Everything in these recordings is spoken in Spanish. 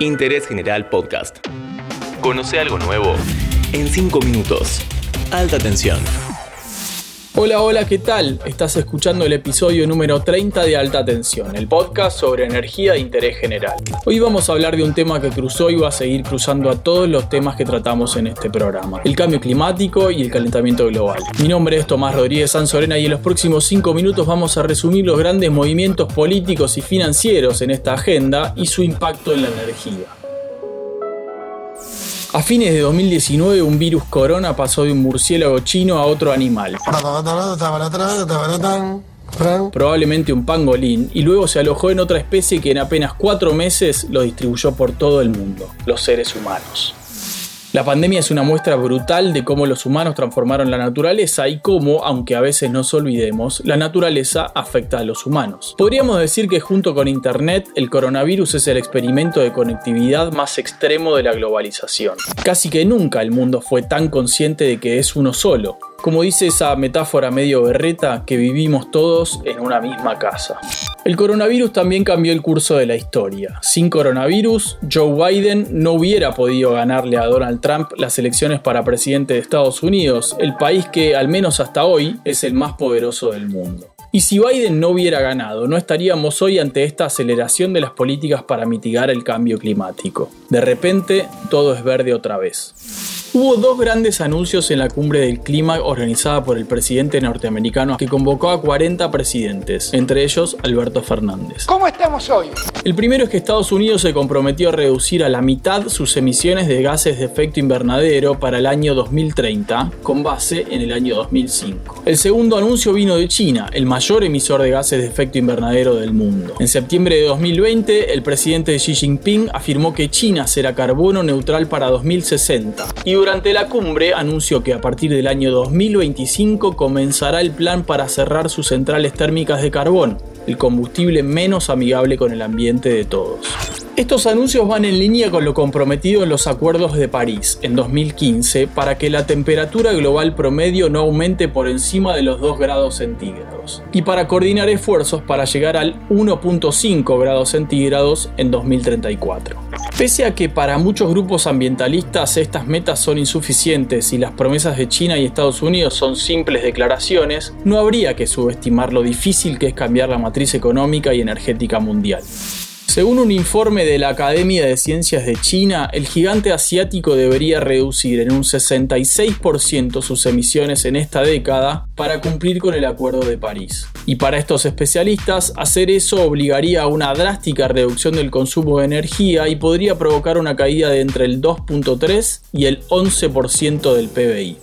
Interés General Podcast. Conoce algo nuevo en 5 minutos. Alta tensión. Hola, hola, ¿qué tal? Estás escuchando el episodio número 30 de Alta Tensión, el podcast sobre energía de interés general. Hoy vamos a hablar de un tema que cruzó y va a seguir cruzando a todos los temas que tratamos en este programa, el cambio climático y el calentamiento global. Mi nombre es Tomás Rodríguez Sanzorena y en los próximos 5 minutos vamos a resumir los grandes movimientos políticos y financieros en esta agenda y su impacto en la energía. A fines de 2019 un virus corona pasó de un murciélago chino a otro animal, probablemente un pangolín, y luego se alojó en otra especie que en apenas cuatro meses lo distribuyó por todo el mundo, los seres humanos. La pandemia es una muestra brutal de cómo los humanos transformaron la naturaleza y cómo, aunque a veces nos olvidemos, la naturaleza afecta a los humanos. Podríamos decir que junto con Internet, el coronavirus es el experimento de conectividad más extremo de la globalización. Casi que nunca el mundo fue tan consciente de que es uno solo, como dice esa metáfora medio berreta, que vivimos todos en una misma casa. El coronavirus también cambió el curso de la historia. Sin coronavirus, Joe Biden no hubiera podido ganarle a Donald Trump las elecciones para presidente de Estados Unidos, el país que, al menos hasta hoy, es el más poderoso del mundo. Y si Biden no hubiera ganado, no estaríamos hoy ante esta aceleración de las políticas para mitigar el cambio climático. De repente, todo es verde otra vez. Hubo dos grandes anuncios en la cumbre del clima organizada por el presidente norteamericano que convocó a 40 presidentes, entre ellos Alberto Fernández. ¿Cómo estamos hoy? El primero es que Estados Unidos se comprometió a reducir a la mitad sus emisiones de gases de efecto invernadero para el año 2030, con base en el año 2005. El segundo anuncio vino de China, el mayor emisor de gases de efecto invernadero del mundo. En septiembre de 2020, el presidente Xi Jinping afirmó que China será carbono neutral para 2060 y durante la cumbre anunció que a partir del año 2025 comenzará el plan para cerrar sus centrales térmicas de carbón, el combustible menos amigable con el ambiente de todos. Estos anuncios van en línea con lo comprometido en los acuerdos de París en 2015 para que la temperatura global promedio no aumente por encima de los 2 grados centígrados y para coordinar esfuerzos para llegar al 1.5 grados centígrados en 2034. Pese a que para muchos grupos ambientalistas estas metas son insuficientes y las promesas de China y Estados Unidos son simples declaraciones, no habría que subestimar lo difícil que es cambiar la matriz económica y energética mundial. Según un informe de la Academia de Ciencias de China, el gigante asiático debería reducir en un 66% sus emisiones en esta década para cumplir con el Acuerdo de París. Y para estos especialistas, hacer eso obligaría a una drástica reducción del consumo de energía y podría provocar una caída de entre el 2.3 y el 11% del PBI.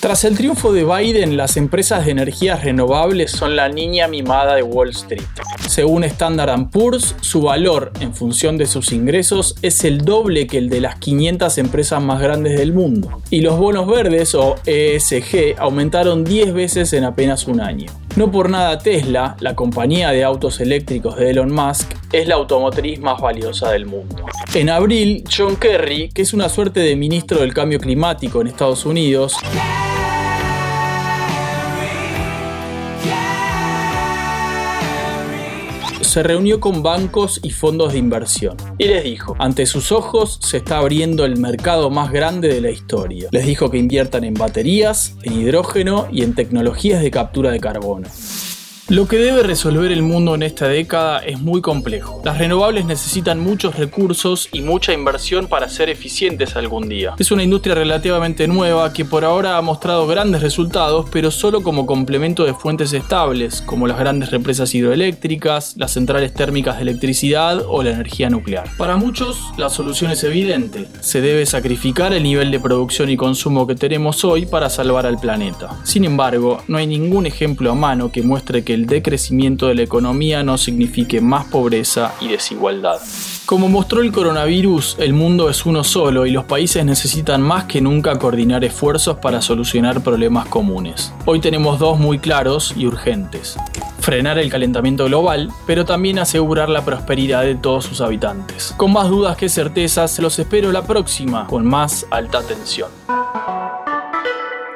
Tras el triunfo de Biden, las empresas de energías renovables son la niña mimada de Wall Street. Según Standard Poor's, su valor en función de sus ingresos es el doble que el de las 500 empresas más grandes del mundo. Y los bonos verdes o ESG aumentaron 10 veces en apenas un año. No por nada Tesla, la compañía de autos eléctricos de Elon Musk, es la automotriz más valiosa del mundo. En abril, John Kerry, que es una suerte de ministro del cambio climático en Estados Unidos, se reunió con bancos y fondos de inversión y les dijo, ante sus ojos se está abriendo el mercado más grande de la historia. Les dijo que inviertan en baterías, en hidrógeno y en tecnologías de captura de carbono. Lo que debe resolver el mundo en esta década es muy complejo. Las renovables necesitan muchos recursos y mucha inversión para ser eficientes algún día. Es una industria relativamente nueva que por ahora ha mostrado grandes resultados, pero solo como complemento de fuentes estables, como las grandes represas hidroeléctricas, las centrales térmicas de electricidad o la energía nuclear. Para muchos, la solución es evidente. Se debe sacrificar el nivel de producción y consumo que tenemos hoy para salvar al planeta. Sin embargo, no hay ningún ejemplo a mano que muestre que el decrecimiento de la economía no signifique más pobreza y desigualdad. Como mostró el coronavirus, el mundo es uno solo y los países necesitan más que nunca coordinar esfuerzos para solucionar problemas comunes. Hoy tenemos dos muy claros y urgentes. Frenar el calentamiento global, pero también asegurar la prosperidad de todos sus habitantes. Con más dudas que certezas, los espero la próxima con más alta tensión.